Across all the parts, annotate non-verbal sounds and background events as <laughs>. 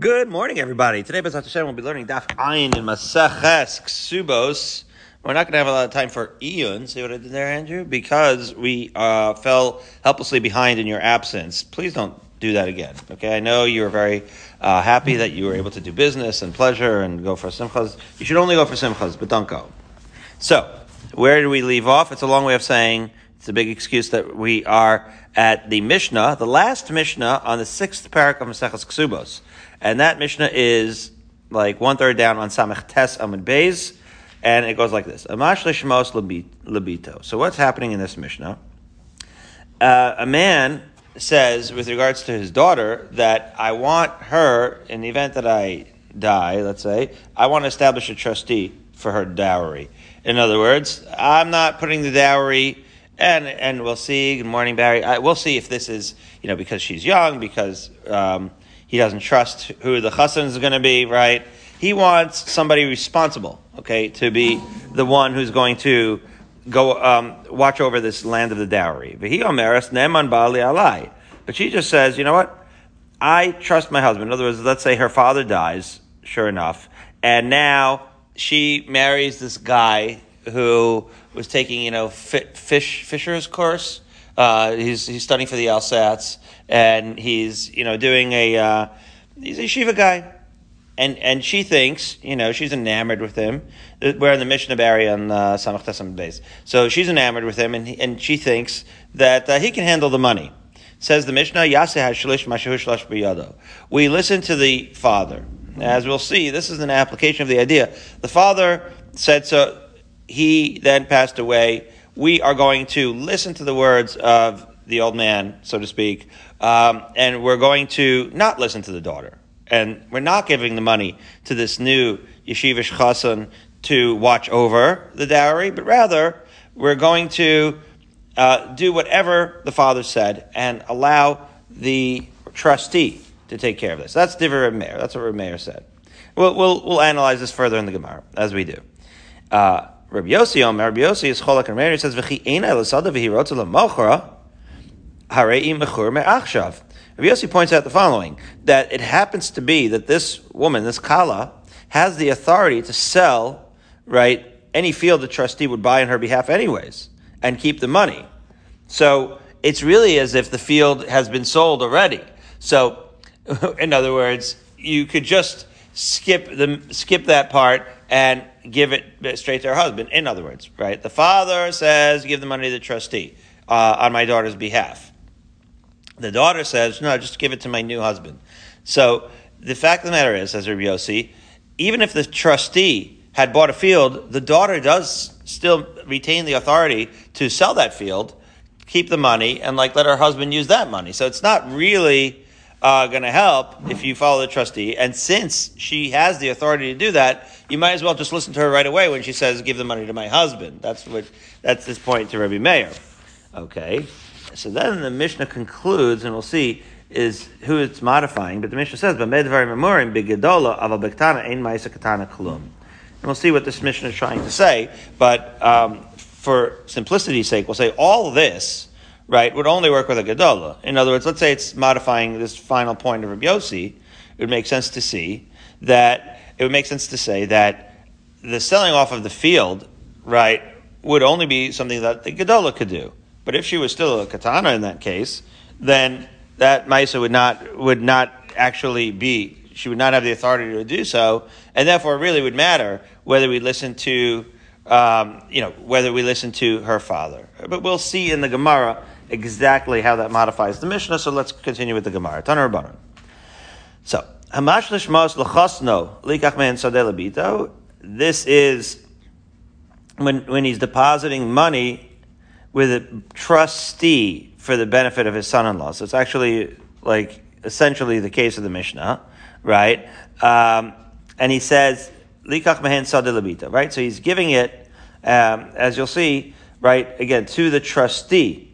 Good morning, everybody. Today, Bezat Hashem, we'll be learning Daf Ayin in Maseches Ksubos. We're not going to have a lot of time for Iyun. See what I did there, Andrew? Because we uh, fell helplessly behind in your absence. Please don't do that again. Okay, I know you were very uh, happy that you were able to do business and pleasure and go for simchas. You should only go for simchas, but don't go. So, where do we leave off? It's a long way of saying it's a big excuse that we are at the Mishnah, the last Mishnah on the sixth parak of Maseches Ksubos. And that Mishnah is like one third down on Samech Tes Amud Beis, and it goes like this: Amash lishmos labito. So what's happening in this Mishnah? Uh, a man says, with regards to his daughter, that I want her, in the event that I die, let's say, I want to establish a trustee for her dowry. In other words, I'm not putting the dowry. And and we'll see. Good morning, Barry. I, we'll see if this is you know because she's young, because um, he doesn't trust who the chassan is going to be, right? He wants somebody responsible, okay, to be the one who's going to go um, watch over this land of the dowry. But she just says, you know what? I trust my husband. In other words, let's say her father dies, sure enough, and now she marries this guy who was taking, you know, fish fisher's course. Uh, he's he's studying for the LSATs and he's you know doing a uh, he's a shiva guy, and and she thinks you know she's enamored with him. We're in the Mishnah Barry on uh, Samach base, so she's enamored with him, and he, and she thinks that uh, he can handle the money. Says the Mishnah, Yaseh has Shlishi Mashuushlash byado. We listen to the father. As we'll see, this is an application of the idea. The father said so. He then passed away. We are going to listen to the words of the old man, so to speak, um, and we're going to not listen to the daughter. And we're not giving the money to this new yeshivish chassan to watch over the dowry, but rather we're going to uh, do whatever the father said and allow the trustee to take care of this. That's Divrei Meir. That's what Meir said. We'll, we'll, we'll analyze this further in the Gemara, as we do. Uh, Rabbi Yossi, Rabbi Yossi is cholak and Meir. He says, "V'chi l'mochra." Harei mechur me'achshav. Rabbi Yossi points out the following, that it happens to be that this woman, this Kala, has the authority to sell, right, any field the trustee would buy on her behalf anyways, and keep the money. So, it's really as if the field has been sold already. So, <laughs> in other words, you could just skip the, skip that part and give it straight to her husband. In other words, right? The father says, give the money to the trustee uh, on my daughter's behalf. The daughter says, no, just give it to my new husband. So the fact of the matter is, says Rabbi Yossi, even if the trustee had bought a field, the daughter does still retain the authority to sell that field, keep the money, and like let her husband use that money. So it's not really uh, going to help if you follow the trustee. And since she has the authority to do that, you might as well just listen to her right away when she says, "Give the money to my husband." That's what. That's this point to Rabbi Meir. Okay. So then the Mishnah concludes, and we'll see is who it's modifying. But the Mishnah says, "But medvar memorim bigedola of a bektana ein ma'isa katana klum." And we'll see what this Mishnah is trying to say. But um, for simplicity's sake, we'll say all this right would only work with a gedola. In other words, let's say it's modifying this final point of Rabbi Yossi. It would make sense to see that it would make sense to say that the selling off of the field, right, would only be something that the gedola could do. But if she was still a katana in that case, then that Maisa would not would not actually be she would not have the authority to do so, and therefore it really would matter whether we listen to um, you know whether we listen to her father. But we'll see in the Gemara exactly how that modifies the Mishnah. So let's continue with the Gemara. Tanar Rabbanon. So Hamash lishmos lechosno likach sadeh This is when when he's depositing money with a trustee for the benefit of his son-in-law. So it's actually like essentially the case of the Mishnah, right? Um, and he says, "Likach mehen sadilabita," right? So he's giving it, um, as you'll see, right again to the trustee,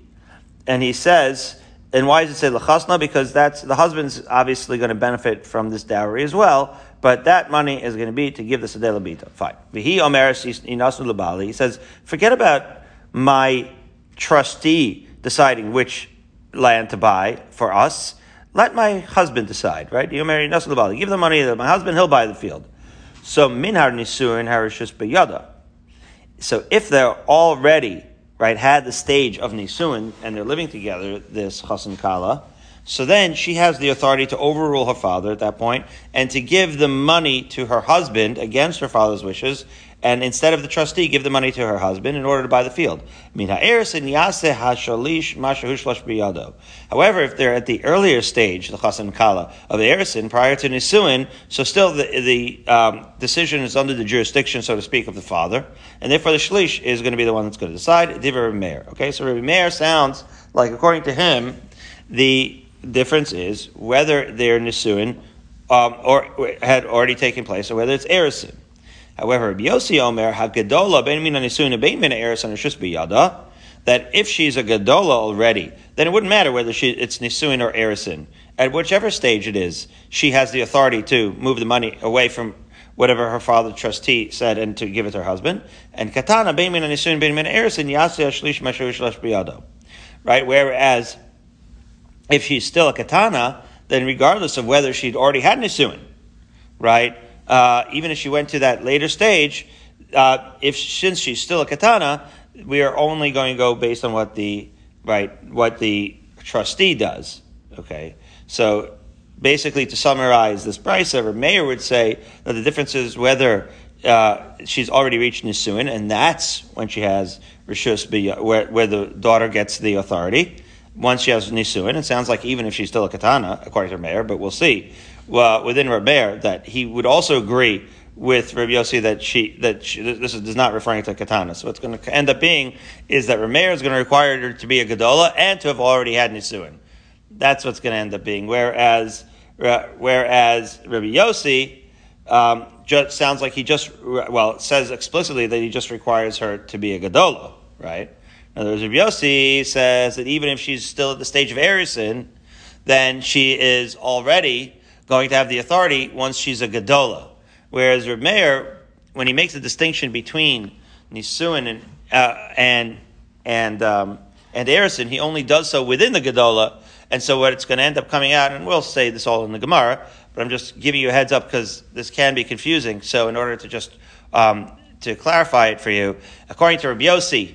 and he says. And why does it say lachasna? Because that's the husband's obviously going to benefit from this dowry as well, but that money is going to be to give the sadeh labita. Fine. He says, forget about my trustee deciding which land to buy for us. let my husband decide, right? You marry Nasul. Give the money to my husband, he'll buy the field. So Minhar Nisuin Harishus Beyada. So if they're already, right, had the stage of Nisuin and they're living together, this Chasan Kala, so then she has the authority to overrule her father at that point and to give the money to her husband against her father's wishes and instead of the trustee, give the money to her husband in order to buy the field. However, if they're at the earlier stage, the chasan kala of the erisin prior to nisuin, so still the, the um, decision is under the jurisdiction, so to speak, of the father, and therefore the shlish is going to be the one that's going to decide. Diva Meir. Okay, so Rabbi Meir sounds like, according to him, the difference is whether they're nisuin um, or had already taken place, or whether it's erisin. However, Rabbi Omer Hagadola Ben Mina Nisuna Ben Mina Anashus Biyada that if she's a Gadola already, then it wouldn't matter whether she, it's Nisuin or Erison. At whichever stage it is, she has the authority to move the money away from whatever her father trustee said and to give it to her husband. And Katana Ben Mina Nisuin Ben Mina Erison Yasya. Right? Whereas if she's still a Katana, then regardless of whether she'd already had Nisuin, right? Uh, even if she went to that later stage, uh, if since she's still a katana, we are only going to go based on what the right what the trustee does. Okay, so basically to summarize this price, ever Meir would say that the difference is whether uh, she's already reached nisuin, and that's when she has rishus where, where the daughter gets the authority. Once she has nisuin, it sounds like even if she's still a katana, according to Meir, but we'll see well, within Rabbeir that he would also agree with Rabbi Yossi that she that she, this is, not referring to katana. So what's going to end up being is that Rameir is going to require her to be a gadola and to have already had nisuin. That's what's going to end up being. Whereas uh, whereas Rabbi Yossi um, just sounds like he just well says explicitly that he just requires her to be a gadola, right? In other words, Rabbi Yossi says that even if she's still at the stage of erison, then she is already going to have the authority once she's a Gadola. Whereas Reb Meir, when he makes a distinction between Nisuin and, uh, and, and, um, and Erison, he only does so within the Gadola. And so what it's going to end up coming out, and we'll say this all in the Gemara, but I'm just giving you a heads up because this can be confusing. So in order to just, um, to clarify it for you, according to Rabbi Yossi,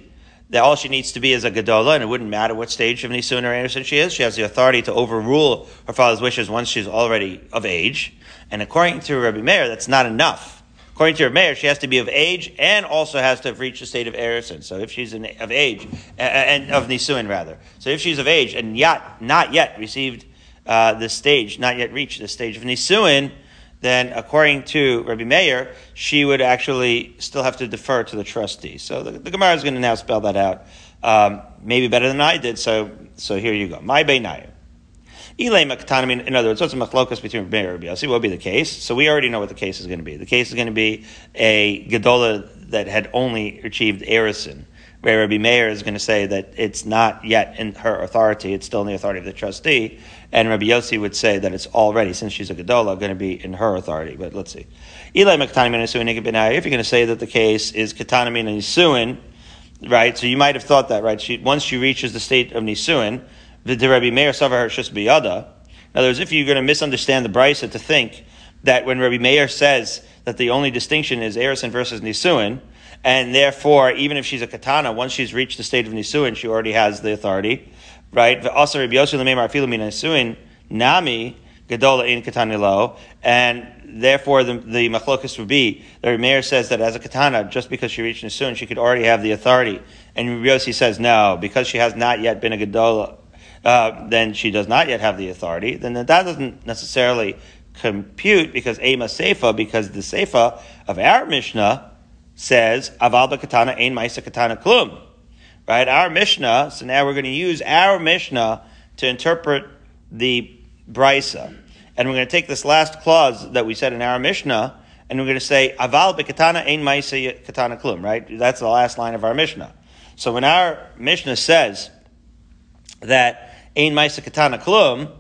that all she needs to be is a Gadola, and it wouldn't matter what stage of Nisun or Anderson she is. She has the authority to overrule her father's wishes once she's already of age. And according to Rabbi Meir, that's not enough. According to Rabbi Meir, she has to be of age and also has to have reached the state of Erison. So if she's in, of age, and of Nisuin rather. So if she's of age and yet, not yet received uh, the stage, not yet reached the stage of Nisuin, then according to Rabbi Meir, she would actually still have to defer to the trustee. So the, the Gemara is going to now spell that out, um, maybe better than I did. So, so here you go. My Beinayim. In other words, what's a machlokas between Rabbi Meir and Rabbi Yossi? What would be the case? So we already know what the case is going to be. The case is going to be a Gedola that had only achieved Erison where Rabbi Meir is going to say that it's not yet in her authority, it's still in the authority of the trustee, and Rabbi Yossi would say that it's already, since she's a Gadola, going to be in her authority. But let's see. Eli Mekatanim Nisuin Benayir. if you're going to say that the case is Katanamin and Nisuin, right? So you might have thought that, right? She, once she reaches the state of Nisuin, the Rabbi Meir Savar Shus Biyada. In other words, if you're going to misunderstand the Brisa to think that when Rabbi Meir says that the only distinction is Erison versus Nisuin, and therefore, even if she's a katana, once she's reached the state of nisuin, she already has the authority, right? Also, Rabbi Yosef nisuin nami gadola in katanilo, and therefore the, the machlokus would be the Meir says that as a katana, just because she reached nisuin, she could already have the authority, and Rabbi Yossi says no, because she has not yet been a gadola. Uh, then she does not yet have the authority, then that doesn't necessarily compute because Ema Seifa, because the Seifa of our Mishnah says, Aval katana ein maisa katana klum. Right? Our Mishnah, so now we're going to use our Mishnah to interpret the Brisa. And we're going to take this last clause that we said in our Mishnah, and we're going to say, Aval katana ein maisa katana klum, right? That's the last line of our Mishnah. So when our Mishnah says that ein maisa katana klum,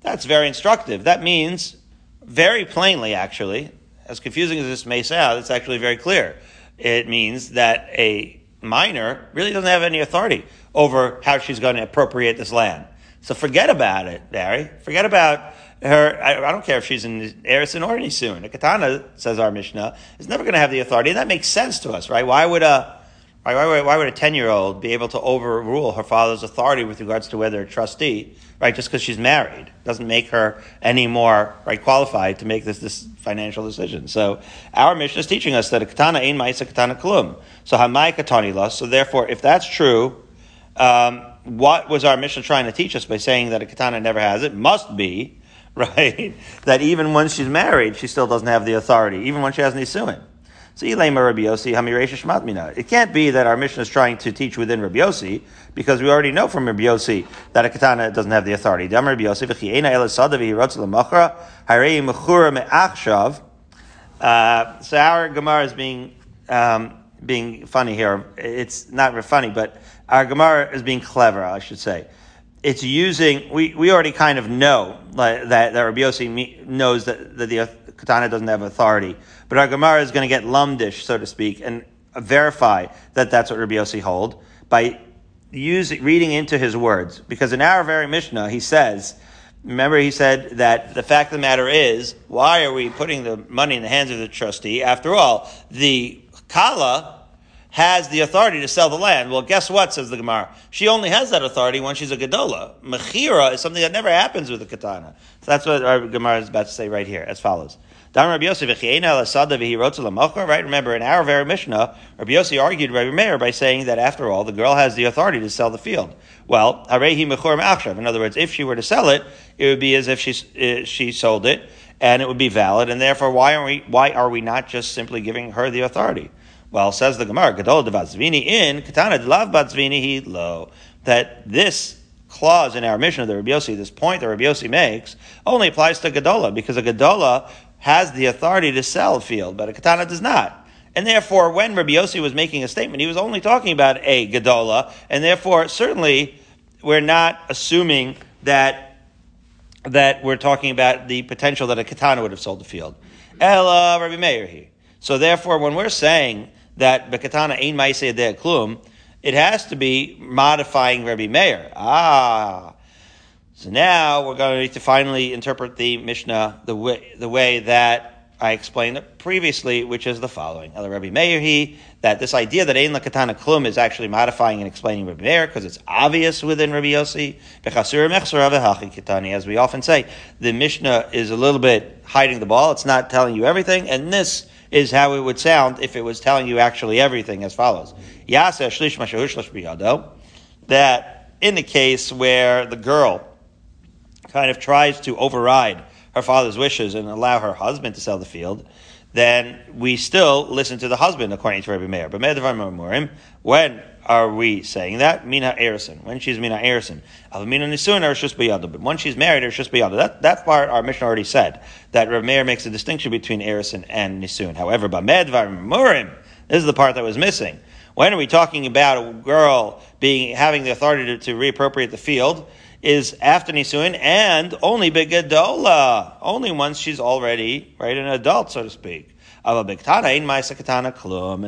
that's very instructive. That means, very plainly actually, as confusing as this may sound, it's actually very clear it means that a minor really doesn't have any authority over how she's going to appropriate this land. So forget about it, Barry. Forget about her. I, I don't care if she's in Erison or Nisun. A katana, says our Mishnah, is never going to have the authority. And that makes sense to us, right? Why would a why, why, why would a 10 year old be able to overrule her father's authority with regards to whether a trustee, right, just because she's married, doesn't make her any more, right, qualified to make this, this financial decision. So our Mishnah is teaching us that a katana ain't ma'isa katana klum. So hamai katani lost. So therefore, if that's true, um, what was our Mishnah trying to teach us by saying that a katana never has it? Must be, <laughs> right, that even when she's married, she still doesn't have the authority, even when she has nisuin. It can't be that our Mishnah is trying to teach within Rabbi Yossi, because we already know from Rabbi Yossi that a katana doesn't have the authority. Uh, so our Gemara is being um, being funny here. It's not funny, but our Gemara is being clever, I should say. It's using, we, we already kind of know that, that Rabbi Yossi knows that, that the katana doesn't have authority. But our Gemara is going to get lumdish, so to speak, and verify that that's what Rabbi Yossi hold by using, reading into his words. Because in our very Mishnah, he says, remember he said that the fact of the matter is, why are we putting the money in the hands of the trustee? After all, the Kala has the authority to sell the land. Well, guess what, says the Gemara? She only has that authority when she's a Gedola. Mechira is something that never happens with a katana. So that's what our Gemara is about to say right here, as follows. Right? Remember, in our very Mishnah, Rabbi Yossi argued Rabbi Meir by saying that after all, the girl has the authority to sell the field. Well, in other words, if she were to sell it, it would be as if she, uh, she sold it, and it would be valid, and therefore, why are we, why are we not just simply giving her the authority? Well, says the Gemara, Gadol Devatzvini in Katana Delav Batzvini he lo. That this clause in our Mishnah of the Rabbi Yossi, this point that Rabbi Yossi makes, only applies to Gadola, because a Gadola has the authority to sell field, but a Katana does not. And therefore, when Rabbi Yossi was making a statement, he was only talking about a Gadola, and therefore, certainly, we're not assuming that that we're talking about the potential that a katana would have sold the field. Ella Rabbi Meir here. So therefore, when we're saying that Bekatana Ein Maisei Klum, it has to be modifying Rabbi Meir. Ah. So now we're going to need to finally interpret the Mishnah the way, the way that I explained it previously, which is the following. Rabbi Meir, he, that this idea that Ein Lakatana Klum is actually modifying and explaining Rabbi Meir because it's obvious within Rabbi Yossi. As we often say, the Mishnah is a little bit hiding the ball. It's not telling you everything. And this is how it would sound if it was telling you actually everything as follows. That in the case where the girl kind of tries to override her father's wishes and allow her husband to sell the field, then we still listen to the husband according to Rabbi Meir. But when are we saying that? Mina Erison. When she's Mina Erison. Mina Nisun or Shus But when she's married or Shus. That, that part our Mishnah already said. That Rabbi Meir makes a distinction between Erison and Nisun. However, Bamedvar Murim, this is the part that was missing. When are we talking about a girl being having the authority to, to reappropriate the field? Is after Nisuin and only Begadola. Only once she's already, right, an adult, so to speak. And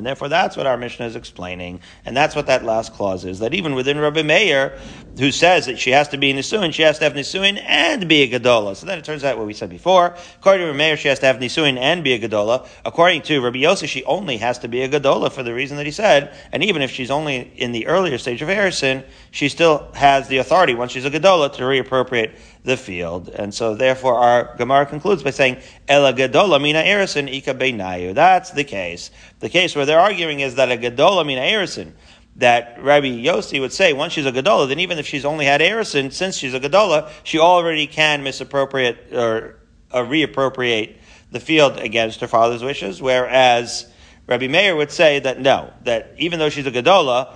therefore, that's what our Mishnah is explaining. And that's what that last clause is. That even within Rabbi Meir, who says that she has to be Nisuin, she has to have Nisuin and be a Gadola. So then it turns out what we said before. According to Rabbi Meir, she has to have Nisuin and be a Gadola. According to Rabbi Yosef, she only has to be a Gadola for the reason that he said. And even if she's only in the earlier stage of Erison, she still has the authority, once she's a Gadola, to reappropriate the field. And so therefore our Gemara concludes by saying, Ela Gadola mina Erison Ika Beinayu. That's the case. The case where they're arguing is that a Gadola mina Erison, that Rabbi Yossi would say, once she's a Gadola, then even if she's only had Erison, since she's a Gadola, she already can misappropriate or uh, reappropriate the field against her father's wishes, whereas Rabbi Meir would say that no, that even though she's a Gadola,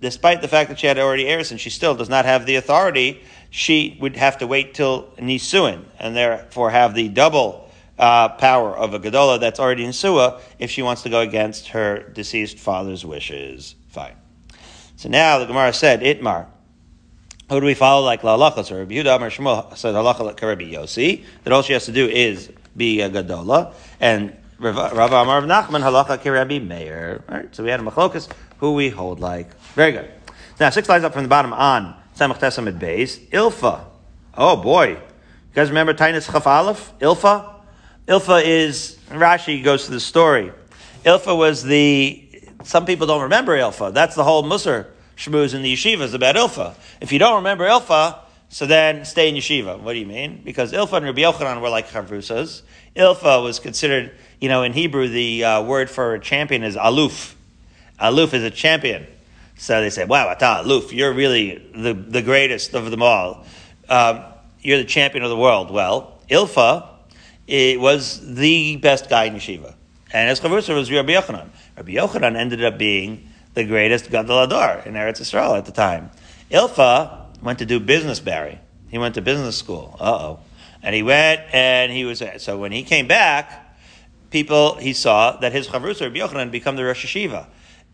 despite the fact that she had already Erison, she still does not have the authority she would have to wait till Nisuin and therefore have the double uh, power of a Gadola that's already in Suah if she wants to go against her deceased father's wishes. Fine. So now the Gemara said, Itmar. Who do we follow like La Lachas or Rabbi Yehuda Amar Shmuel said Halacha like Rabbi Yossi that all she has to do is be a Gadola and Rav Amar of Nachman Halacha Rabbi Meir. All right, so we had a machlokas who we hold like. Very good. Now six lines up from the bottom on Samech Tes Amud Beis, Ilfa. Oh boy. You guys remember Tainus Chaf Aleph? Ilfa? Ilfa is, Rashi goes to the story. Ilfa was the, some people don't remember Ilfa. That's the whole Musar shmooze in the yeshivas about Ilfa. If you don't remember Ilfa, so then stay in yeshiva. What do you mean? Because Ilfa and Rabbi Yochanan were like chavrusas. Ilfa was considered, you know, in Hebrew, the uh, word for a champion is aluf. Aluf is a champion. So they say, wow, Ata Luf, you're really the, the greatest of them all. Um, you're the champion of the world. Well, Ilfa it was the best guy in yeshiva. And his chavrusa was Rabbi Yochanan. Rabbi Yochanan ended up being the greatest Gadol Ador in Eretz Yisrael at the time. Ilfa went to do business, Barry. He went to business school. Uh oh. And he went and he was, so when he came back, people, he saw that his Chavrusa, Rabbi Yochanan, become the Rosh Hashiva.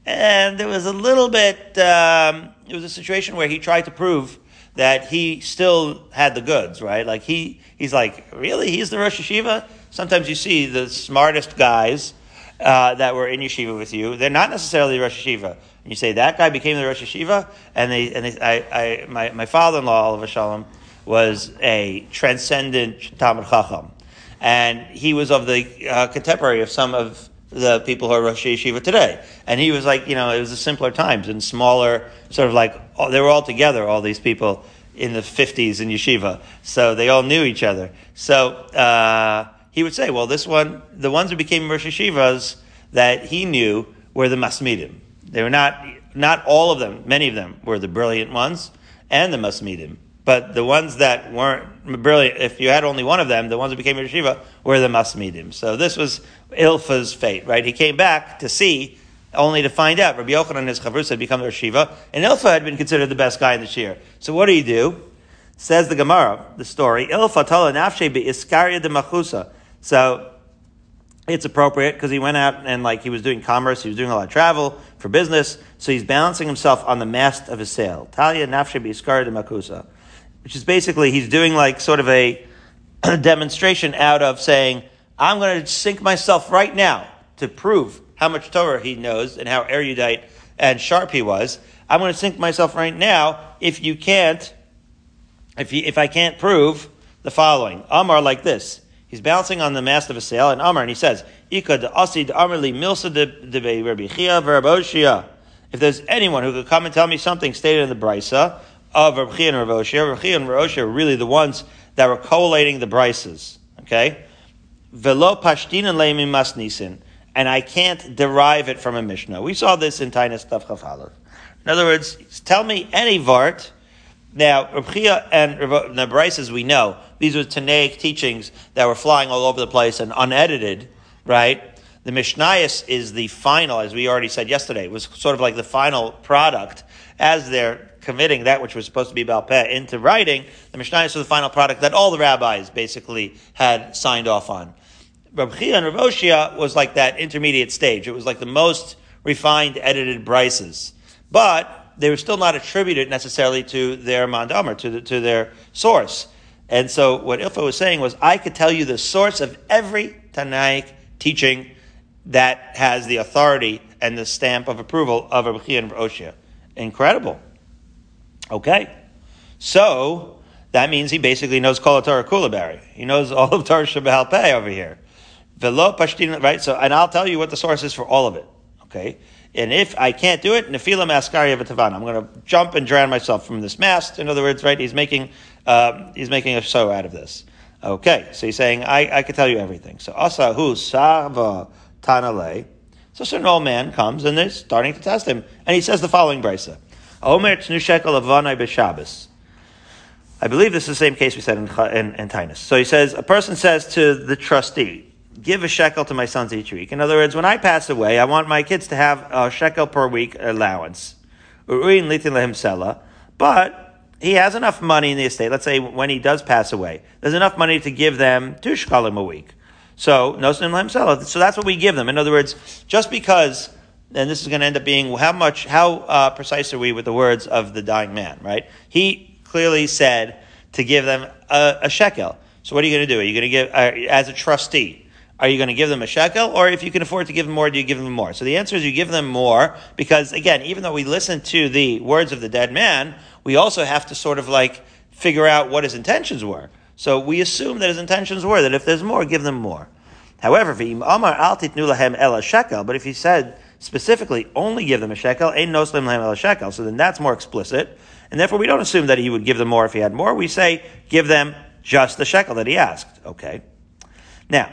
And there was a little bit, um, it was a situation where he tried to prove that he still had the goods, right? Like he, he's like, really? He's the Rosh Hashiva? Sometimes you see the smartest guys uh, that were in yeshiva with you. They're not necessarily Rosh Hashiva. And you say that guy became the Rosh Hashiva, and they and they, I, I my, my father-in-law, alav hashalom, was a transcendent Talmud Chacham, and he was of the uh, contemporary of some of the people who are Rosh Yeshiva today. And he was like, you know, it was the simpler times and smaller, sort of like they were all together, all these people in the 50s in yeshiva. So they all knew each other. So uh, he would say, well, this one, the ones who became Rosh Yeshivas that he knew were the Masmidim. They were not, not all of them, many of them were the brilliant ones and the Masmidim. But the ones that weren't brilliant, if you had only one of them, the ones that became Yeshiva were the Masmidim. So this was Ilfa's fate, right? He came back to see, only to find out Rabbi Yochanan and his Chavrus had become the Yeshiva, and Ilfa had been considered the best guy in the Shir. So what do you do? Says the Gemara, the story, Ilfa tala nafshe be iskaria de machusa. So it's appropriate because he went out and like he was doing commerce, he was doing a lot of travel for business, so he's balancing himself on the mast of his sail. Talia nafshe be iskaria de machusa. Which is basically he's doing like sort of a <clears throat> demonstration out of saying, I'm going to sink myself right now to prove how much Torah he knows and how erudite and sharp he was. I'm going to sink myself right now if you can't, if, you, if I can't prove the following. Amar like this. He's bouncing on the mast of a sail, and Amar, and he says, If there's anyone who could come and tell me something stated in the Brisa of Chia and Chia, Rabbi Chia and Rabbi Chia are really the ones that were collating the Brises. Okay? Velo pashtinan leimim masnisin. And I can't derive it from a Mishnah. We saw this in Tainus Tav Chafalev. In other words, tell me any Vart. Now, Reb Chia and the Brises, we know, these were Tanaic teachings that were flying all over the place and unedited, right? The Mishnayos is the final, as we already said yesterday, was sort of like the final product as they're committing that which was supposed to be Balpeh into writing. The Mishnah was the final product that all the rabbis basically had signed off on. Rab and Rav Oshia was like that intermediate stage. It was like the most refined, edited brises. But they were still not attributed necessarily to their mandamar, to, the, to their source. And so what Ilfa was saying was, I could tell you the source of every Tanaic teaching that has the authority and the stamp of approval of Rabbi and Rabbi. Incredible. Okay. So, that means he basically knows Kol Torah Kulabari. He knows all of Torah Shabbat over here. Velo pashtin, right? So, and I'll tell you what the source is for all of it. Okay? And if I can't do it, nefila maskaria v'tavan. I'm going to jump and drown myself from this mast. In other words, right? He's making, uh, he's making a show out of this. Okay. So he's saying, I, I can tell you everything. So, Asa asahu sava tanale. So, a certain old man comes and they're starting to test him. And he says the following brisa. Omer tnu shekel avonai b'Shabbos. I believe this is the same case we said in, in, in Tainus. So he says, a person says to the trustee, give a shekel to my sons each week. In other words, when I pass away, I want my kids to have a shekel per week allowance. But he has enough money in the estate. Let's say when he does pass away, there's enough money to give them two shekalim a week. So, So that's what we give them. In other words, just because, and this is going to end up being how much, how uh, precise are we with the words of the dying man, right? He clearly said to give them a, a shekel. So what are you going to do? Are you going to give, uh, as a trustee, are you going to give them a shekel? Or if you can afford to give them more, do you give them more? So the answer is you give them more because, again, even though we listen to the words of the dead man, we also have to sort of like figure out what his intentions were. So we assume that his intentions were that if there's more, give them more. However, but if he said specifically only give them a shekel, ein noslim lahem a shekel, so then that's more explicit, and therefore we don't assume that he would give them more if he had more. We say give them just the shekel that he asked. Okay. Now,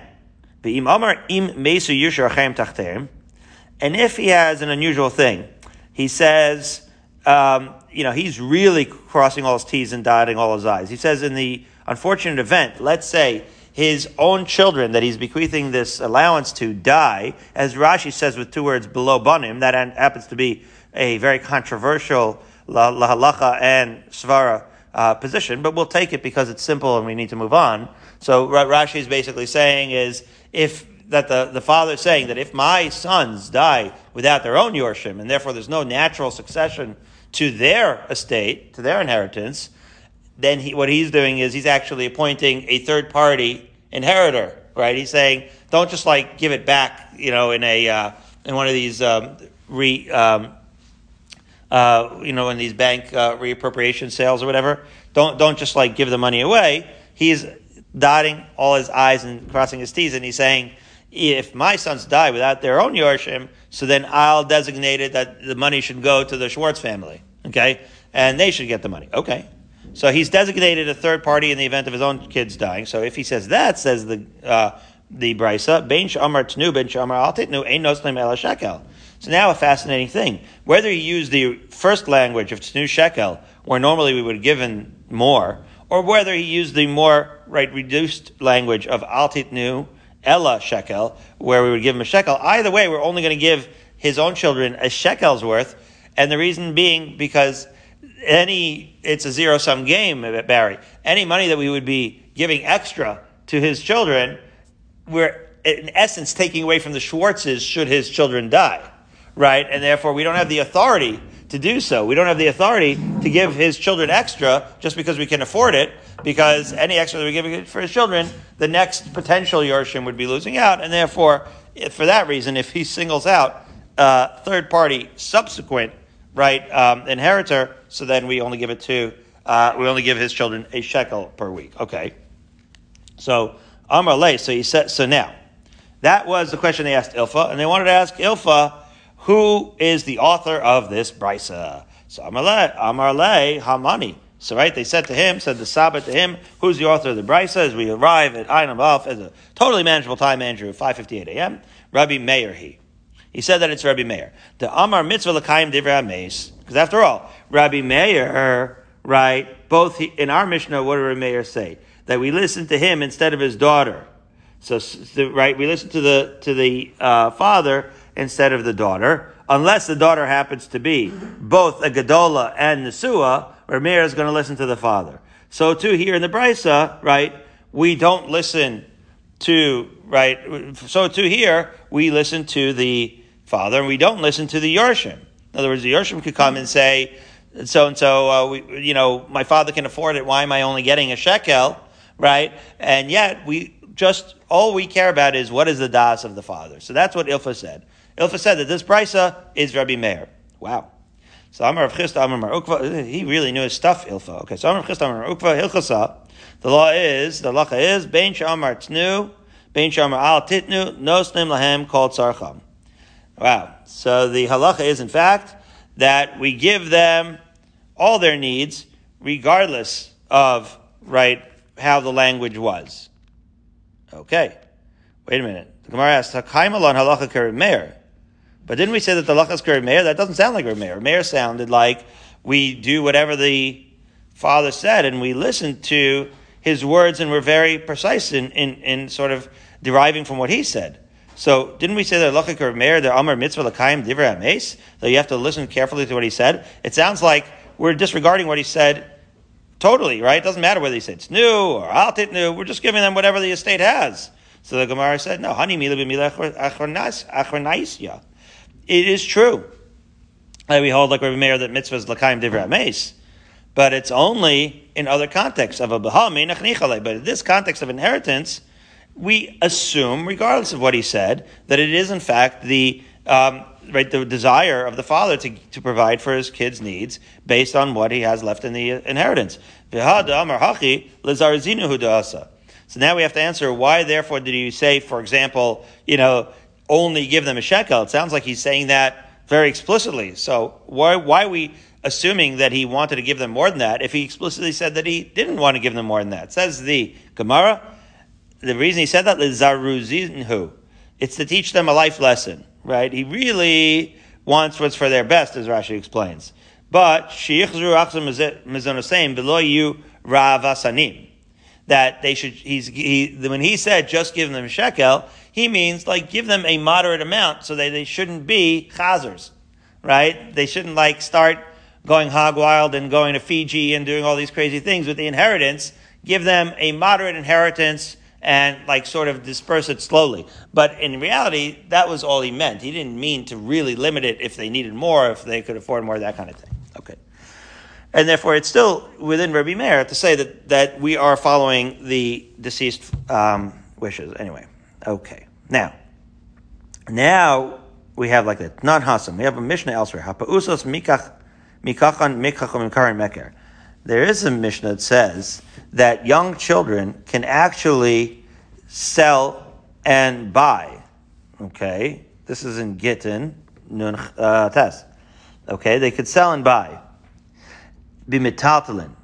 im mesu yushar and if he has an unusual thing, he says, um, you know, he's really crossing all his T's and dotting all his I's. He says in the unfortunate event, let's say his own children that he's bequeathing this allowance to die, as Rashi says with two words below banim, that happens to be a very controversial lahalacha and svara uh, position, but we'll take it because it's simple and we need to move on. So Rashi is basically saying is if that the, the father is saying that if my sons die without their own yorshim, and therefore there's no natural succession to their estate, to their inheritance, then he, what he's doing is he's actually appointing a third party inheritor, right? He's saying, don't just like give it back, you know, in a, uh, in one of these, um, re, um, uh, you know, in these bank uh, reappropriation sales or whatever. Don't don't just like give the money away. He's dotting all his I's and crossing his T's, and he's saying, if my sons die without their own Yorshim, so then I'll designate it that the money should go to the Schwartz family, okay? And they should get the money, okay? So he's designated a third party in the event of his own kids dying. So if he says that, says the uh, the brisa, ben shamar tnu ben shamar al titnu ein noslim el shekel. So now a fascinating thing. Whether you use the first language of tnu shekel, where normally we would have given more, or whether he used the more right reduced language of al titnu ella shekel, where we would give him a shekel. Either way, we're only going to give his own children a shekel's worth, and the reason being because any it's a zero sum game, Barry. Any money that we would be giving extra to his children, we're in essence taking away from the Schwartzes should his children die, right? And therefore, we don't have the authority to do so. We don't have the authority to give his children extra just because we can afford it, because any extra that we're giving for his children, the next potential Yorshim would be losing out, and therefore, for that reason, if he singles out uh, third party subsequent right um, inheritor, so then we only give it to uh, we only give his children a shekel per week. Okay, so Amar Le. So he said. So now that was the question they asked Ilfa, and they wanted to ask Ilfa who is the author of this brisa. So Amar Le, Amar Le Hamani. So right, they said to him, said the Sabbath to him, who's the author of the brisa? As we arrive at Einam Alf as a totally manageable time, Andrew, 5:58 a.m. Rabbi Meir he. He said that it's Rabbi Meir. The Amar mitzvah l'kayim divrei. Because after all, Rabbi Meir, right, both he, in our Mishnah, what did Rabbi Meir say? That we listen to him instead of his daughter. So, right, we listen to the, to the, uh, father instead of the daughter. Unless the daughter happens to be both a Gadola and Nesua, Rabbi Meir is going to listen to the father. So too here in the Brisa, right, we don't listen to, right, so too here, we listen to the father, and we don't listen to the Yorshim. In other words, the Yorshim could come and say, so and so, you know, my father can afford it. Why am I only getting a shekel, right? And yet we just all we care about is what is the das of the father. So that's what Ilfa said. Ilfa said that this brisa is Rabbi Meir. Wow. So Amar Rav Chisda, Amar Ukva, he really knew his stuff, Ilfa. Okay, so Amar Rav Chisda, Amar Ukva, Hilchasa. The law is, the lacha is, Bein Shamar Tnu, Bein Shamar Al Titnu, Nosnim Lahem called Sarcham. Wow. So the halacha is, in fact, that we give them all their needs, regardless of, right, how the language was. Okay. Wait a minute. The Gemara asks, Hakaimalon halacha karim meir. But didn't we say that the halacha is meir? That doesn't sound like a meir. Meir sounded like we do whatever the father said and we listen to his words and we're very precise in, in, in sort of deriving from what he said. So didn't we say that Lachik or Meir, the Amar Mitzvah Lakayim Divrei Ames? That you have to listen carefully to what he said. It sounds like we're disregarding what he said totally, right? It doesn't matter whether he said it's new or altit new. We're just giving them whatever the estate has. So the Gemara said, no, honey mila be mila achronaisya. It is true. Like we hold like Rabbi Meir that mitzvah is Lakayim Divrei Ames. But it's only in other contexts of a Bahal But in this context of inheritance, we assume, regardless of what he said, that it is in fact the um, right the desire of the father to, to provide for his kids' needs based on what he has left in the inheritance. So now we have to answer why, therefore, did he say, for example, you know, only give them a shekel? It sounds like he's saying that very explicitly. So why why are we assuming that he wanted to give them more than that if he explicitly said that he didn't want to give them more than that? Says the Gemara. The reason he said that. It's to teach them a life lesson, right? He really wants what's for their best, as Rashi explains. But sheichzru achzum below you ravasanim. that they should. He's he when he said just give them shekel, he means like give them a moderate amount so that they shouldn't be chazers, right? They shouldn't like start going hog wild and going to Fiji and doing all these crazy things with the inheritance. Give them a moderate inheritance and like sort of disperse it slowly. But in reality, that was all he meant. He didn't mean to really limit it if they needed more, if they could afford more, that kind of thing. Okay. And therefore, it's still within Rabbi Meir to say that, that we are following the deceased um, wishes. Anyway, okay. Now, now we have like that. Non hasam. We have a Mishnah elsewhere. Hapa'usos mikach mikachan mikachom meker. There is a Mishnah that says that young children can actually sell and buy. Okay, this is in Gittin Nun uh, Tes. Okay, they could sell and buy. Be metaltalin.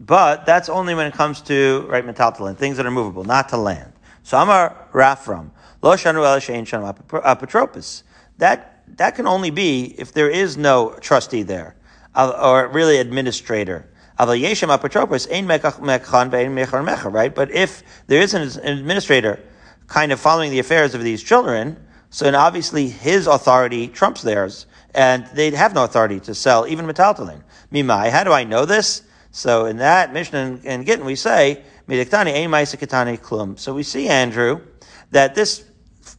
But that's only when it comes to right metaltalin, things that are movable, not to land. So Amar Rafram, lo shanu el shein shanam apotropos. That that can only be if there is no trustee there, or really administrator. Right? But if there is an administrator kind of following the affairs of these children, so then obviously his authority trumps theirs, and they have no authority to sell even metaltalin. Mimai, how do I know this? So in that Mishnah and Gittin, we say, So we see, Andrew, that this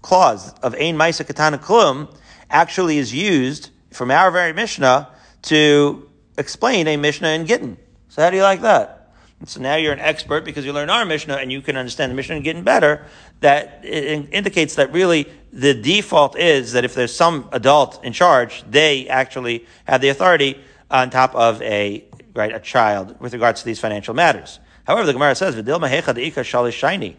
clause of Ein Maisa Katana Klum actually is used from our very Mishnah to explain a Mishnah in Gittin. How do you like that? So now you're an expert because you learn our Mishnah and you can understand the Mishnah and Gittin better. That indicates that really the default is that if there's some adult in charge, they actually have the authority on top of a right a child with regards to these financial matters. However, the Gemara says, "V'dil mehecha deika shalish shiny."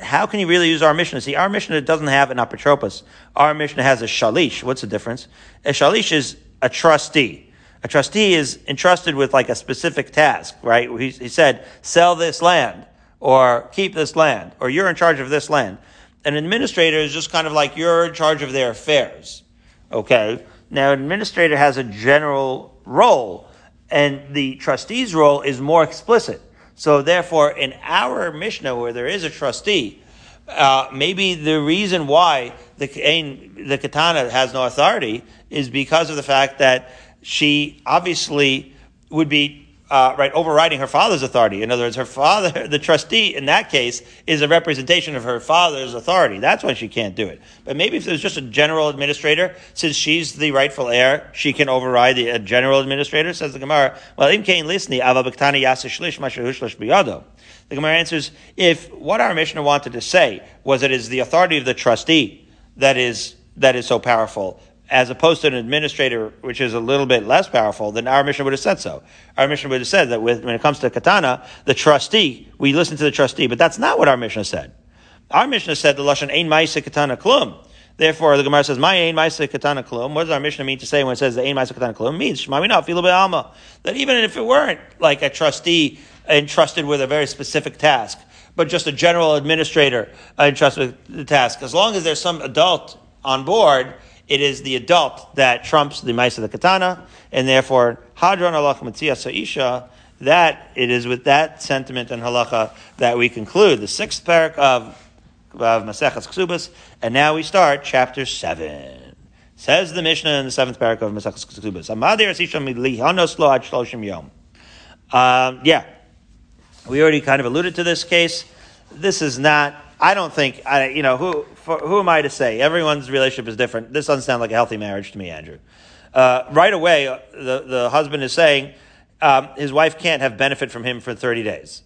How can you really use our Mishnah? See, our Mishnah doesn't have an apotropos. Our Mishnah has a shalish. What's the difference? A shalish is a trustee. A trustee is entrusted with like a specific task, right? He, he said, sell this land or keep this land or you're in charge of this land. An administrator is just kind of like you're in charge of their affairs. Okay. Now, an administrator has a general role and the trustee's role is more explicit. So therefore, in our Mishnah, where there is a trustee, uh, maybe the reason why the, the katana has no authority is because of the fact that she obviously would be uh, right overriding her father's authority. In other words, her father, <laughs> the trustee in that case, is a representation of her father's authority. That's why she can't do it. But maybe if there's just a general administrator, since she's the rightful heir, she can override the general administrator. Says the Gemara. Well, im kain lisni shlish The Gemara answers, if what our Mishnah wanted to say was it is the authority of the trustee that is that is so powerful, as opposed to an administrator, which is a little bit less powerful, then our Mishnah would have said so. Our Mishnah would have said that with, when it comes to katana, the trustee, we listen to the trustee, but that's not what our Mishnah said. Our Mishnah said the lashon ein ma'isa katana klum. Therefore, the Gemara says, "My ein ma'isa katana klum." What does our Mishnah mean to say when it says the ein ma'isa katana klum? It means shema feel alma. That even if it weren't like a trustee entrusted with a very specific task, but just a general administrator entrusted with the task, as long as there's some adult on board it is the adult that trumps the mice of the katana, and therefore hadron halacha mitzia sa'isha. That it is with that sentiment and halacha that we conclude the sixth parak of of Maseches Ksubas, and now we start chapter seven. Says the Mishnah in the seventh parak of Maseches Ksubas. Um, yeah, we already kind of alluded to this case. This is not. I don't think. I, you know who for, who am I to say? Everyone's relationship is different. This doesn't sound like a healthy marriage to me, Andrew. Uh, right away, the, the husband is saying um, his wife can't have benefit from him for 30 days.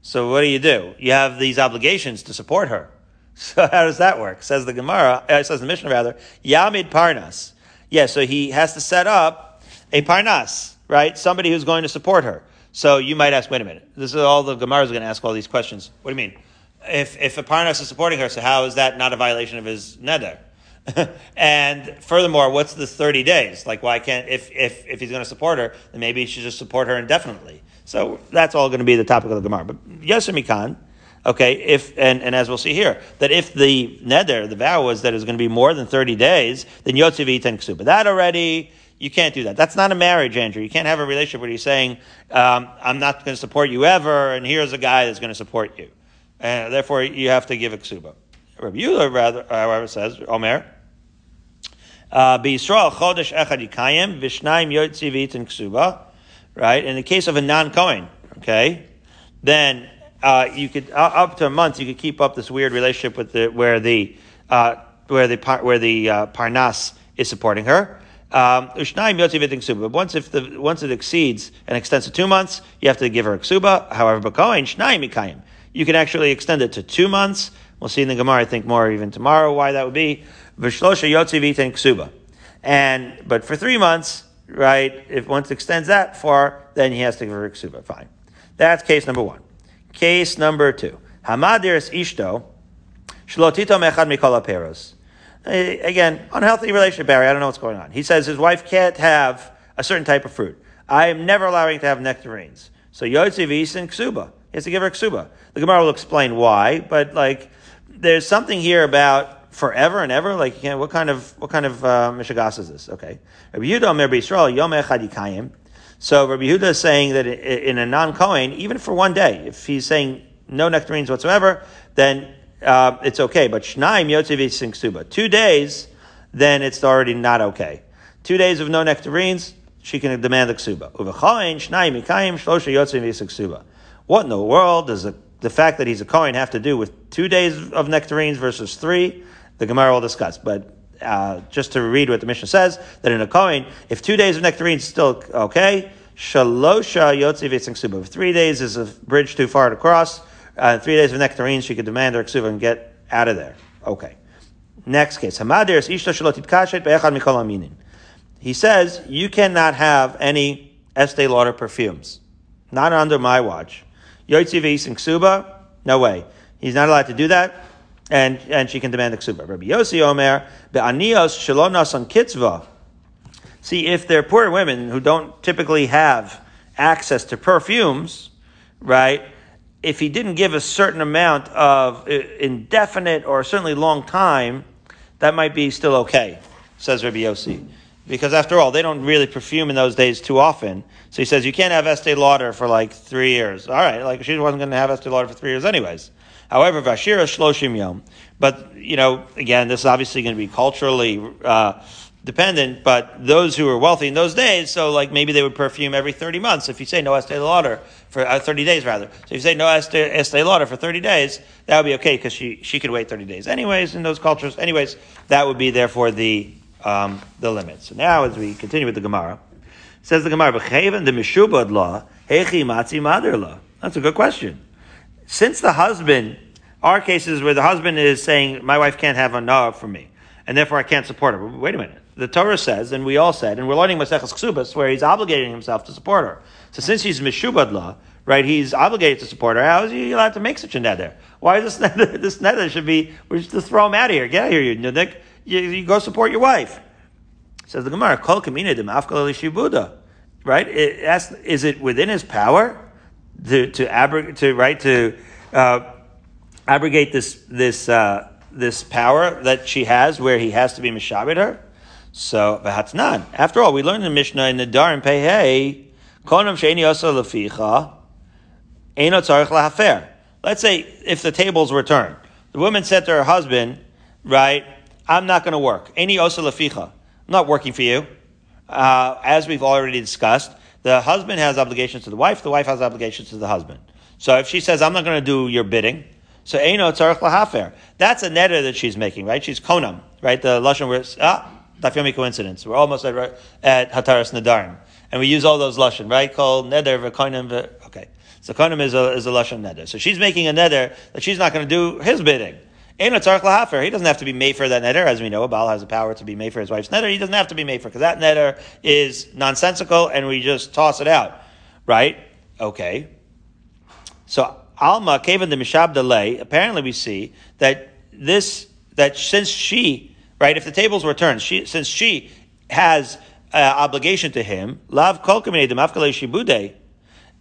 So what do you do? You have these obligations to support her. <laughs> So how does that work? Says the Gemara, uh, says the Mishnah rather, Yamid Parnas. Yeah, so he has to set up a Parnas, right? Somebody who's going to support her. So you might ask, wait a minute. This is all the Gemara is going to ask all these questions. What do you mean? If, if a Parnas is supporting her, so how is that not a violation of his neder? <laughs> and furthermore, what's the 30 days? Like, why can't, if, if, if he's going to support her, then maybe he should just support her indefinitely. So that's all going to be the topic of the Gemara. But yes, Mikan, okay, if, and, and as we'll see here, that if the neder, the vow was that it's going to be more than 30 days, then yotziv and ksuba. That already, you can't do that. That's not a marriage, Andrew. You can't have a relationship where you're saying, um, I'm not going to support you ever, and here's a guy that's going to support you. And therefore, you have to give a ksuba. Rabbi Yehuda, rather, however, says, Omer, uh, chodesh echad yikayim v'shnayim yotzi v'itin ksuba. Right? In the case of a non-Kohen, okay, then uh, you could uh, up to a month you could keep up this weird relationship with the where the uh, where the where the uh, parnas is supporting her. Um, but once if the once it exceeds and extends to two months, you have to give her a ksuba. However, b'kohen shnayim you can actually extend it to two months. We'll see in the Gemara, I think more even tomorrow why that would be. V'shlosha yotzi ksuba. And, but for three months, right, if once extends that far, then he has to give her ksuba. Fine. That's case number one. Case number two. Hamadiris ishto, shlotito mechad mikol peros. Again, unhealthy relationship, Barry. I don't know what's going on. He says his wife can't have a certain type of fruit. I am never allowing to have nectarines. So yotzi v'isen ksuba. He has to give her ksuba. The Gemara will explain why, but like, there's something here about forever and ever? Like, you know, what kind of what kind of uh, is this? Okay, Rabbi Yehuda Yisrael Yom. So Rabbi Yehuda is saying that in a non Kohen, even for one day, if he's saying no nectarines whatsoever, then uh, it's okay. But Shnaim Yotzev Suba, two days, then it's already not okay. Two days of no nectarines, she can demand the ksuba. Uvachayin Shnaim Yikayim Shlosha Yotzev Suba. What in the world does the, the fact that he's a Kohen have to do with two days of nectarines versus three? The Gemara will discuss, but uh, just to read what the Mishnah says, that in a Kohen, if two days of nectarines is still okay, shalosha yotzi. If three days is a bridge too far to cross, uh, three days of nectarines, she could demand her ksuba and get out of there. Okay. Next case. Hamadir. He says, you cannot have any Estee Lauder perfumes. Not under my watch. Yotzi v'yisin ksuba? No way. He's not allowed to do that and and she can demand the ksuba. Rabbi Yossi Omer be'anios shalonas on kitzva. See, if they're poor women who don't typically have access to perfumes, right? If he didn't give a certain amount of indefinite or certainly long time, that might be still okay, says Rabbi Yossi. Because after all, they don't really perfume in those days too often. So he says you can't have Estee Lauder for like three years. All right, like she wasn't going to have Estee Lauder for three years anyways. However, Vashira Shloshim Yom. But, you know, again, this is obviously going to be culturally uh, dependent, but those who were wealthy in those days, so like maybe they would perfume every 30 months. If you say no Estee Lauder for uh, 30 days rather. So if you say no Estee, Estee Lauder for 30 days, that would be okay because she, she could wait 30 days anyways in those cultures. Anyways, that would be therefore the, um, the limit. So now as we continue with the Gemara, says the Gemara, B'cheven the Mishubad law, Hechi Matzi law. That's a good question since the husband, our cases where the husband is saying, my wife can't have a na'ah for me, and therefore I can't support her. Wait a minute. The Torah says, and we all said, and we're learning Maseches Ksubas, where he's obligating himself to support her. So since he's mishubad law, right, he's obligated to support her, how is he allowed to make such a nether? Why is this <laughs> nether, this nether should be, we're just to throw him out of here. Get out of here, you nudik. You, you go support your wife. Says the Gemara, Kol Kamina Shibuda. Right? It asks, is it within his power to to abrogate to right to uh, abrogate this this uh, this power that she has, where he has to be mishabed her. So v'hatnan. After all, we learned in Mishnah in the and Pehei konam sheini osa lahafer. Let's say if the tables were turned, the woman said to her husband, "Right, I'm not going to work. Any osa leficha. I'm not working for you." Uh, as we've already discussed, the husband has obligations to the wife, the wife has obligations to the husband. So if she says, I'm not going to do your bidding, so Eino Tzarech Lahafer, that's a neder that she's making, right? She's Konam, right? The Lashon where, ah, Dafyomi coincidence. We're almost at, at Hataras Nadarim. And we use all those Lashon, right? Called neder v'koinam, okay. So konim is a, is a lashon neder. So she's making a neder that she's not going to do his bidding. He doesn't have to be made for that neder, as we know. A Baal has the power to be made for his wife's neder. He doesn't have to be made for because that neder is nonsensical, and we just toss it out, right? Okay. So Alma Kavan the Mishab delay. Apparently, we see that this that since she right, if the tables were turned, she since she has uh, obligation to him, lav kol shibude.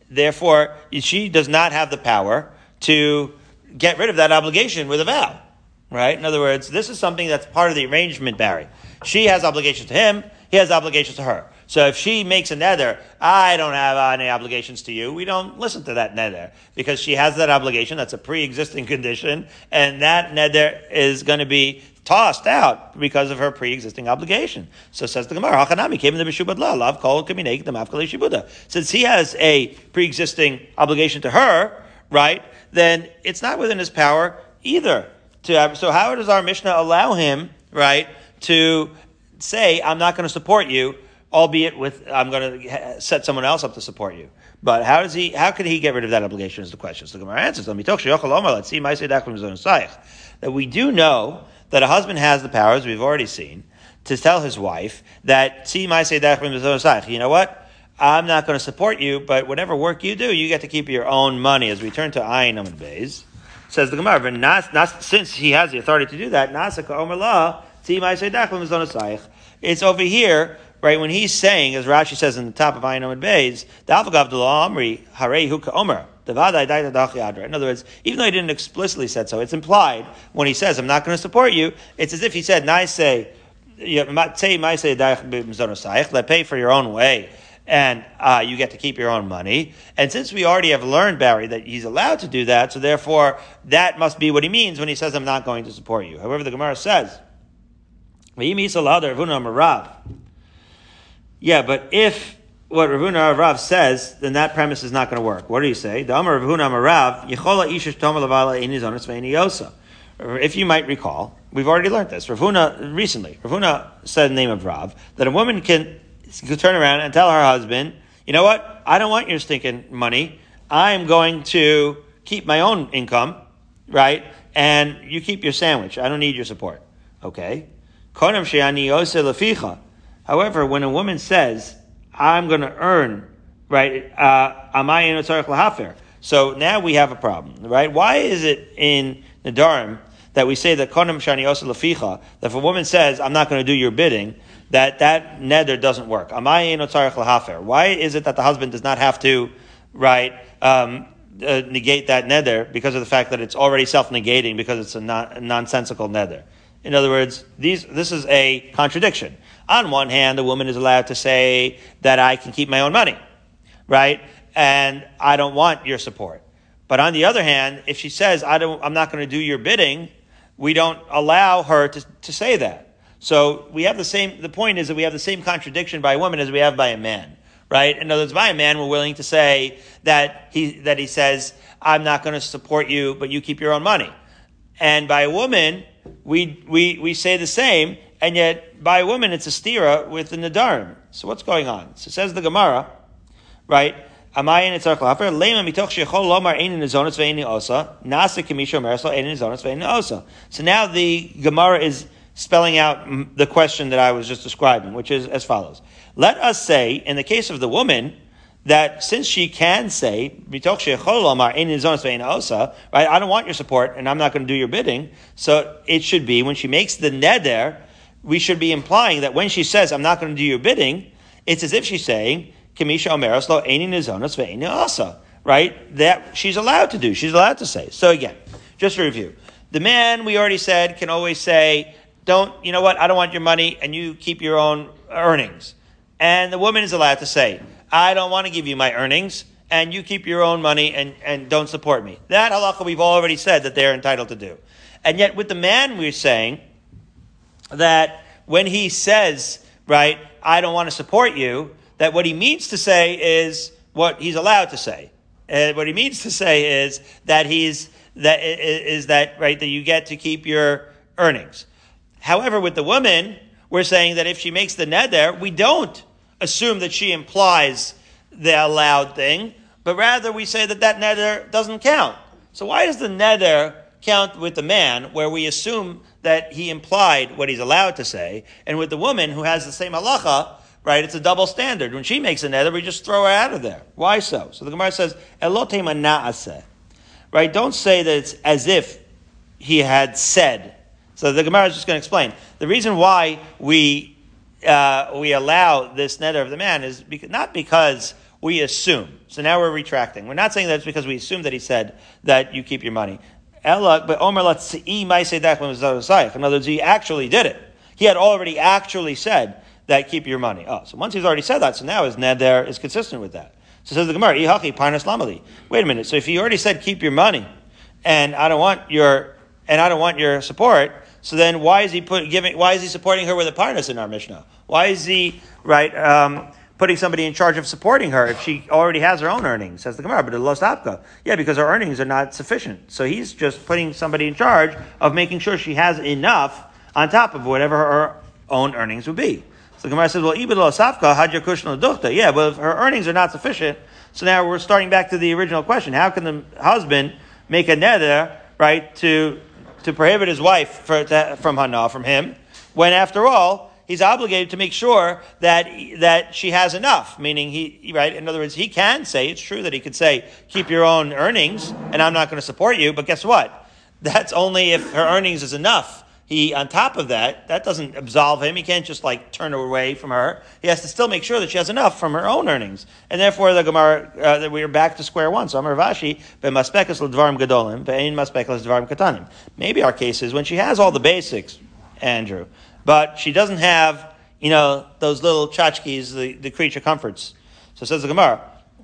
Therefore, she does not have the power to get rid of that obligation with a vow. Right? In other words, this is something that's part of the arrangement, Barry. She has obligations to him, he has obligations to her. So if she makes a nether, I don't have any obligations to you, we don't listen to that nether because she has that obligation. That's a pre-existing <laughs> condition, and that nether is going to be tossed out because of her pre-existing obligation. So says the Gemara, Hachanami came in the Meshubad La, Lav Kol Kaminek the Shibuda. Since he has a pre-existing obligation to her, right, then it's not within his power either to so how does our Mishnah allow him, right, to say, I'm not going to support you, albeit with, I'm going to set someone else up to support you. But how does he, how can he get rid of that obligation is the question. So the Gemara answers, let's see, that we do know that a husband has the powers, we've already seen, to tell his wife that, see, you know what? I'm not going to support you, but whatever work you do, you get to keep your own money. As we turn to Ayin Amud Beis, says the Gemara, not, since he has the authority to do that, it's over here, right, when he's saying, as Rashi says in the top of Ayin Amud Beis, in other words, even though he didn't explicitly said so, it's implied when he says, I'm not going to support you, it's as if he said, say, let pay for your own way and uh, you get to keep your own money. And since we already have learned, Barry, that he's allowed to do that, so therefore that must be what he means when he says, I'm not going to support you. However, the Gemara says, yeah, but if what Rav Huna Rav says, then that premise is not going to work. What do you say? The Amar Rav Huna Rav, Inizonis Yosa. If you might recall, we've already learned this. Rav Huna recently, Rav Huna said the name of Rav that a woman can could turn around and tell her husband, you know what? I don't want your stinking money. I'm going to keep my own income, right? And you keep your sandwich. I don't need your support. Okay? However, when a woman says, I'm going to earn, right, uh, so now we have a problem, right? Why is it in Nadarim that we say that that if a woman says, I'm not going to do your bidding, that that neder doesn't work. Why is it that the husband does not have to, right, um, uh, negate that neder because of the fact that it's already self-negating because it's a, non- a nonsensical neder? In other words, these, this is a contradiction. On one hand, the woman is allowed to say that I can keep my own money, right? And I don't want your support. But on the other hand, if she says, I don't, I'm not going to do your bidding, we don't allow her to, to say that. So we have the same, the point is that we have the same contradiction by a woman as we have by a man, right? In other words, by a man, we're willing to say that he, that he says, I'm not going to support you, but you keep your own money. And by a woman, we, we, we say the same, and yet by a woman, it's a stira with the nadarim. So what's going on? So says the Gemara, right? So now the Gemara is spelling out the question that I was just describing, which is as follows. Let us say, in the case of the woman, that since she can say, right, I don't want your support and I'm not going to do your bidding, so it should be when she makes the neder, we should be implying that when she says, I'm not going to do your bidding, it's as if she's saying, right? That she's allowed to do, she's allowed to say. So again, just to review. The man, we already said, can always say, don't, you know what, I don't want your money and you keep your own earnings. And the woman is allowed to say, I don't want to give you my earnings and you keep your own money and, and don't support me. That halacha we've already said that they're entitled to do. And yet with the man we're saying that when he says, right, I don't want to support you, that what he means to say is what he's allowed to say. And what he means to say is that he's, that is that, right, that you get to keep your earnings. However, with the woman, we're saying that if she makes the neder, we don't assume that she implies the allowed thing, but rather we say that that neder doesn't count. So why does the neder count with the man, where we assume that he implied what he's allowed to say, and with the woman who has the same halacha, right? It's a double standard. When she makes a neder, we just throw her out of there. Why so? So the Gemara says, "Elotema na'aseh," right? Don't say that it's as if he had said. So the Gemara is just going to explain the reason why we uh, we allow this neder of the man is not because we assume. So now we're retracting. We're not saying that it's because we assume that he said that you keep your money. But Omer In other words, he actually did it. He had already actually said that keep your money. Oh, so once he's already said that, so now his neder is consistent with that. So says the Gemara, Parnas Lamali. Wait a minute. So if he already said keep your money, and I don't want your and I don't want your support, so then why is he put, giving? Why is he supporting her with a parnas in our Mishnah? Why is he right um, putting somebody in charge of supporting her if she already has her own earnings? Says the Gemara, but lost apka. Yeah, because her earnings are not sufficient. So he's just putting somebody in charge of making sure she has enough on top of whatever her own earnings would be. So the Gemara says, well, ibid safka kushna duchta. Yeah, but if her earnings are not sufficient, so now we're starting back to the original question: How can the husband make a neder right to to prohibit his wife for, to, from hana, from him, when after all, he's obligated to make sure that, that she has enough. Meaning he, right? In other words, he can say, it's true that he could say, keep your own earnings and I'm not going to support you, but guess what? That's only if her earnings is enough he, on top of that, that doesn't absolve him. He can't just like turn away from her. He has to still make sure that she has enough from her own earnings. And therefore, the Gemara, uh, we are back to square one. So, Amar Vashi, maspekas l'dvarim gadolim, ve'ein maspekas l'dvarim katanim. Maybe our case is when she has all the basics, Andrew, but she doesn't have, you know, those little tchotchkes, the, the creature comforts. So says the Gemara,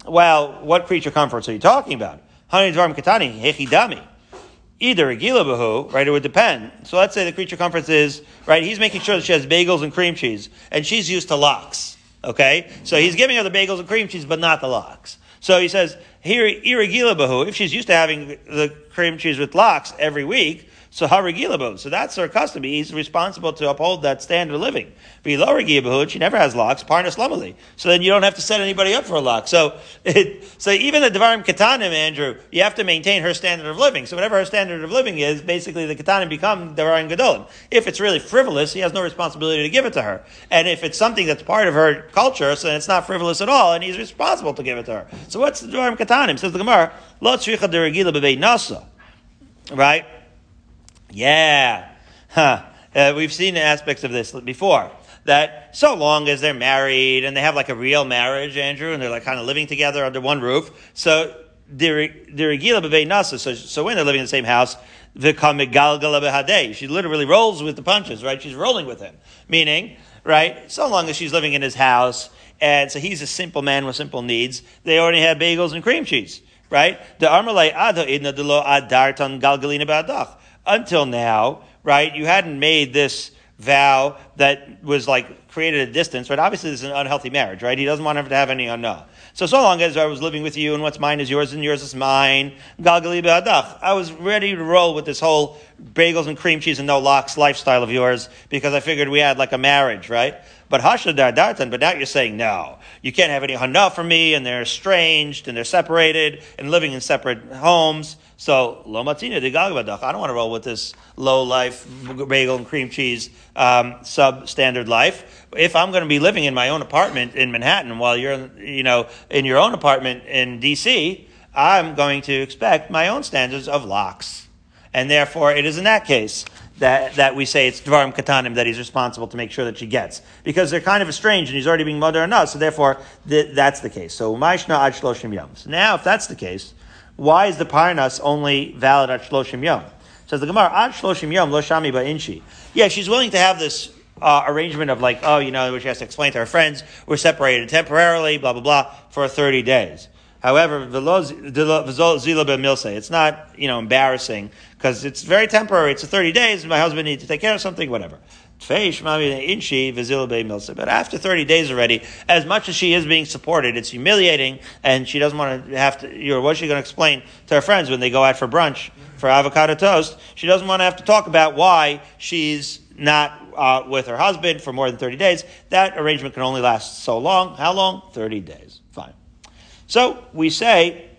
well, what creature comforts are you talking about? Honey dvarim katani, hechidami either a gila right? It would depend. So let's say the creature comforts is, right, he's making sure that she has bagels and cream cheese, and she's used to lox. Okay? So he's giving her the bagels and cream cheese, but not the lox. So he says, here, irregila bahu, if she's used to having the cream cheese with lox every week, so haragilabo. So that's her custom. He's responsible to uphold that standard of living. Below regilabahud, she never has locks. Parnas lamali. So then you don't have to set anybody up for a lock. So it, so even the devarim katanim, Andrew, you have to maintain her standard of living. So whatever her standard of living is, basically the katanim become devarim gadolim. If it's really frivolous, he has no responsibility to give it to her. And if it's something that's part of her culture, so it's not frivolous at all, and he's responsible to give it to her. So what's the devarim katanim? Says the Gemara, lo tzricha deregila bebei nasa. Right? Yeah. Huh. Uh, we've seen aspects of this before. That so long as they're married and they have like a real marriage, Andrew, and they're like kind of living together under one roof. So. So so when they're living in the same house, she literally rolls with the punches, right? She's rolling with him. Meaning, right? So long as she's living in his house, and so he's a simple man with simple needs. They already have bagels and cream cheese, right? The armalei ado idna adartan galgalina ba'adach until now, right, you hadn't made this vow that was like created a distance, right? Obviously, this is an unhealthy marriage, right? He doesn't want him to have any unknown. So, so long as I was living with you and what's mine is yours and yours is mine, I was ready to roll with this whole bagels and cream cheese and no locks lifestyle of yours because I figured we had like a marriage, right? But hashadar but now you're saying no. You can't have any hana for me and they're estranged and they're separated and living in separate homes. So lo matina de I don't want to roll with this low life bagel and cream cheese um, substandard life. If I'm going to be living in my own apartment in Manhattan while you're you know in your own apartment in D.C., I'm going to expect my own standards of locks, and therefore it is in that case that, that we say it's Dvarim Katanim that he's responsible to make sure that she gets. Because they're kind of estranged and he's already being mother and us, so therefore th- that's the case. So Maishna Ad Shloshim Yom. So now if that's the case, why is the Parnas only valid at Shloshim Yom? Says the Gemara, Ad Shloshim Yom, Lo Shami Ba'inshi. Yeah, she's willing to have this uh, arrangement of like, oh, you know, which she has to explain to her friends, we're separated temporarily, blah, blah, blah, for 30 days. However, it's not, you know, embarrassing because it's very temporary. It's a 30 days. My husband needs to take care of something, whatever. But after 30 days already, as much as she is being supported, it's humiliating, and she doesn't want to have to, you know, what's she going to explain to her friends when they go out for brunch for avocado toast? She doesn't want to have to talk about why she's not uh, with her husband for more than 30 days. That arrangement can only last so long. How long? 30 days. Fine. So we say,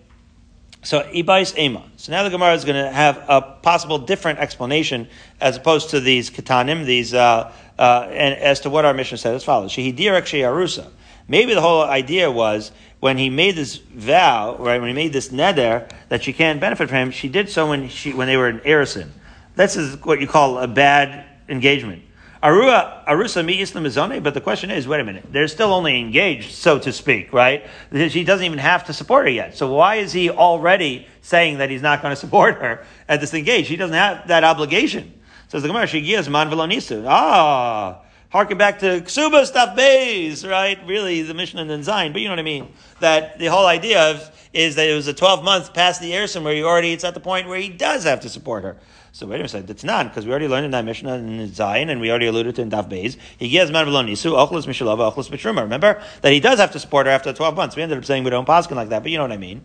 so ibais ema. So now the Gemara is going to have a possible different explanation as opposed to these katanim, these uh, uh, and as to what our mission said as follows: Shehidirek sheyarusa. Maybe the whole idea was when he made this vow, right? When he made this neder that she can't benefit from him, she did so when she when they were in Erison. This is what you call a bad engagement. Arua, Arusa mi Islam but the question is, wait a minute, they're still only engaged, so to speak, right? She doesn't even have to support her yet. So why is he already saying that he's not going to support her at this engagement? He doesn't have that obligation. Says the Gemara, Shigias man velonisu. Ah, harken back to Ksuba stuff base, right? Really, the mission and design, but you know what I mean? That the whole idea of is that it was a 12 month past the Erison where he already, it's at the point where he does have to support her. So wait a minute, it's not, because we already learned in that Mishnah in Zion, and we already alluded to in Daf Beis. He gives man nisu, ochlis mishalava, ochlis mitruma. Remember that he does have to support her after 12 months. We ended up saying we don't paskin like that, but you know what I mean.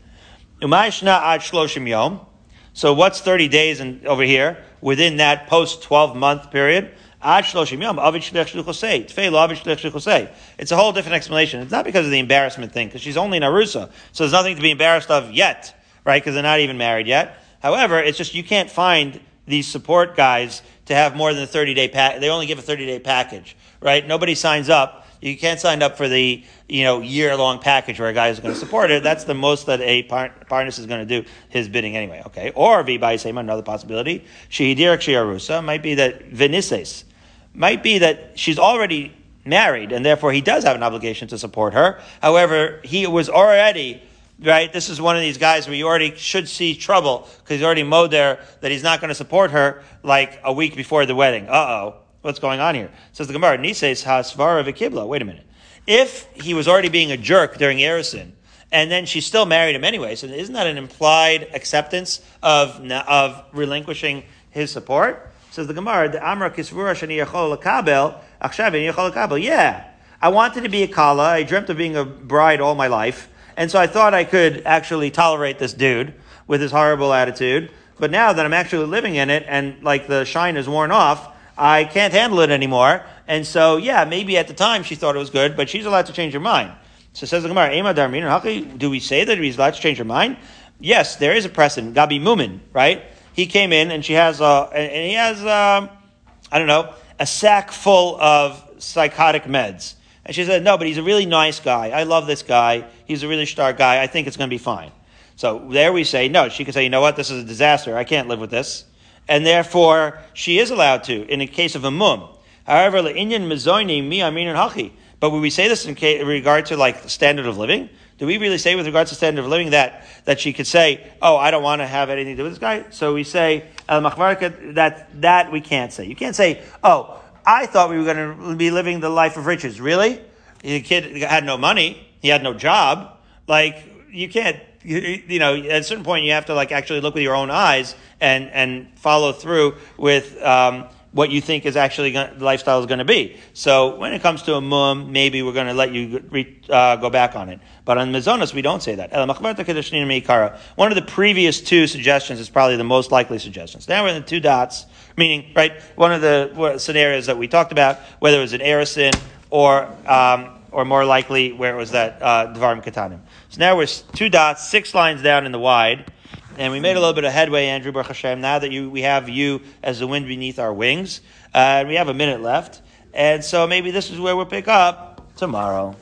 Umayshna ad shloshim yom. So what's 30 days in, over here within that post 12 month period? It's a whole different explanation. It's not because of the embarrassment thing, because she's only in Arusa. So there's nothing to be embarrassed of yet, right? Because they're not even married yet. However, it's just you can't find these support guys to have more than a 30 day pack. They only give a 30 day package, right? Nobody signs up. You can't sign up for the, you know, year long package where a guy is going to support it. That's the most that a par- Parnas is going to do his bidding anyway. Okay. Or by same another possibility. Shehidirak Shiarusa might be that Venises might be that she's already married and therefore he does have an obligation to support her. However, he was already right? This is one of these guys where you already should see trouble because he's already mowed there that he's not going to support her like a week before the wedding. Uh oh. What's going on here? Says the Gemara, Nises Hasvara Vikibla. Wait a minute. If he was already being a jerk during Erison, and then she still married him anyway, so isn't that an implied acceptance of, of relinquishing his support? Says the Gemara, the Amra Kisvura Shani Yachol Lakabel, Achshav Yachol Yeah. I wanted to be a Kala. I dreamt of being a bride all my life. And so I thought I could actually tolerate this dude with his horrible attitude. But now that I'm actually living in it and like the shine is worn off, I can't handle it anymore. And so, yeah, maybe at the time she thought it was good, but she's allowed to change her mind. So says the Gemara, Ema Darmin, do we say that he's allowed to change her mind? Yes, there is a precedent. Gabi Mumin, right? He came in and she has a, and he has, um, I don't know, a sack full of psychotic meds. And she said, no, but he's a really nice guy. I love this guy. He's a really star guy. I think it's going to be fine. So there we say, no, she could say, you know what? This is a disaster. I can't live with this. And therefore, she is allowed to, in the case of a mum. However, le'inyan mezoini mi amin hachi. But would we say this in regard to like standard of living? Do we really say with regards to standard of living that, that she could say, oh, I don't want to have anything to do with this guy? So we say, al that, that we can't say. You can't say, oh, I thought we were going to be living the life of riches. Really? The kid had no money. He had no job. Like, you can't, you, know, at a certain point you have to like actually look with your own eyes and, and follow through with, um, what you think is actually going the lifestyle is going to be. So when it comes to a mum, maybe we're going to let you re, uh, go back on it. But on Mizonos, we don't say that. One of the previous two suggestions is probably the most likely suggestions. Now we're in the two dots, meaning, right, one of the scenarios that we talked about, whether it was an Erison or, um, or more likely where it was that uh, Dvarim Katanim. So now we're two dots, six lines down in the wide. And we made a little bit of headway, Andrew Baruch Hashem. Now that you, we have you as the wind beneath our wings, uh, we have a minute left. And so maybe this is where we'll pick up tomorrow.